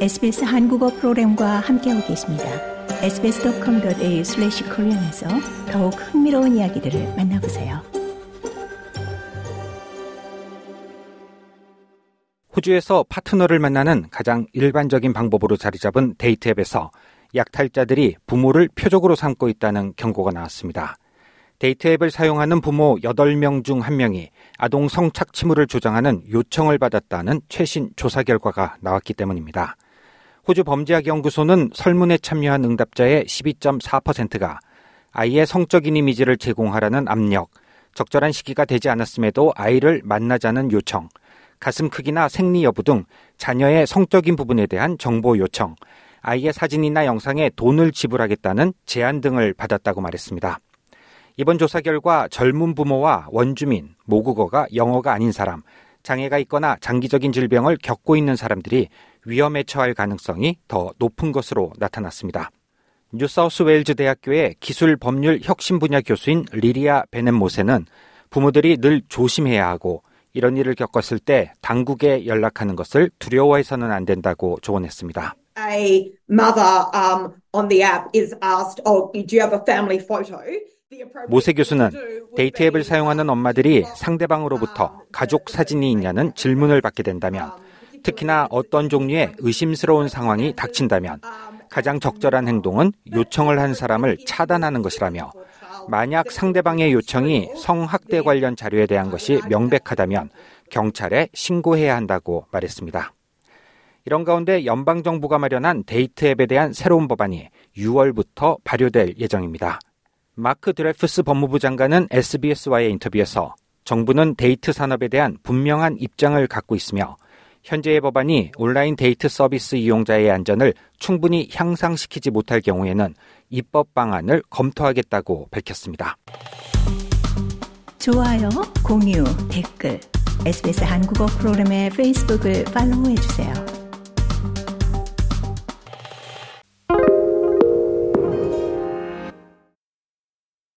SBS 한국어 프로그램과 함께하고 계십니다. sbs.com.au/korean에서 더욱 흥미로운 이야기들을 만나보세요. 호주에서 파트너를 만나는 가장 일반적인 방법으로 자리 잡은 데이트 앱에서 약탈자들이 부모를 표적으로 삼고 있다는 경고가 나왔습니다. 데이트 앱을 사용하는 부모 8명 중 1명이 아동 성착취물을 조장하는 요청을 받았다는 최신 조사 결과가 나왔기 때문입니다. 호주 범죄학 연구소는 설문에 참여한 응답자의 12.4%가 아이의 성적인 이미지를 제공하라는 압력, 적절한 시기가 되지 않았음에도 아이를 만나자는 요청, 가슴 크기나 생리 여부 등 자녀의 성적인 부분에 대한 정보 요청, 아이의 사진이나 영상에 돈을 지불하겠다는 제안 등을 받았다고 말했습니다. 이번 조사 결과 젊은 부모와 원주민, 모국어가 영어가 아닌 사람, 장애가 있거나 장기적인 질병을 겪고 있는 사람들이 위험에 처할 가능성이 더 높은 것으로 나타났습니다. 뉴사우스웨일즈 대학교의 기술 법률 혁신 분야 교수인 리리아 베넷모세는 부모들이 늘 조심해야 하고 이런 일을 겪었을 때 당국에 연락하는 것을 두려워해서는 안 된다고 조언했습니다. A mother um, on the app is asked, "Oh, do you have a family photo?" 모세 교수는 데이트 앱을 사용하는 엄마들이 상대방으로부터 가족 사진이 있냐는 질문을 받게 된다면 특히나 어떤 종류의 의심스러운 상황이 닥친다면 가장 적절한 행동은 요청을 한 사람을 차단하는 것이라며 만약 상대방의 요청이 성학대 관련 자료에 대한 것이 명백하다면 경찰에 신고해야 한다고 말했습니다. 이런 가운데 연방정부가 마련한 데이트 앱에 대한 새로운 법안이 6월부터 발효될 예정입니다. 마크 드레프스 법무부 장관은 SBS와의 인터뷰에서 정부는 데이트 산업에 대한 분명한 입장을 갖고 있으며 현재의 법안이 온라인 데이트 서비스 이용자의 안전을 충분히 향상시키지 못할 경우에는 입법 방안을 검토하겠다고 밝혔습니다. 좋아요, 공유, 댓글, SBS 한국어 프로그램의 페이스북을 팔로우해 주세요.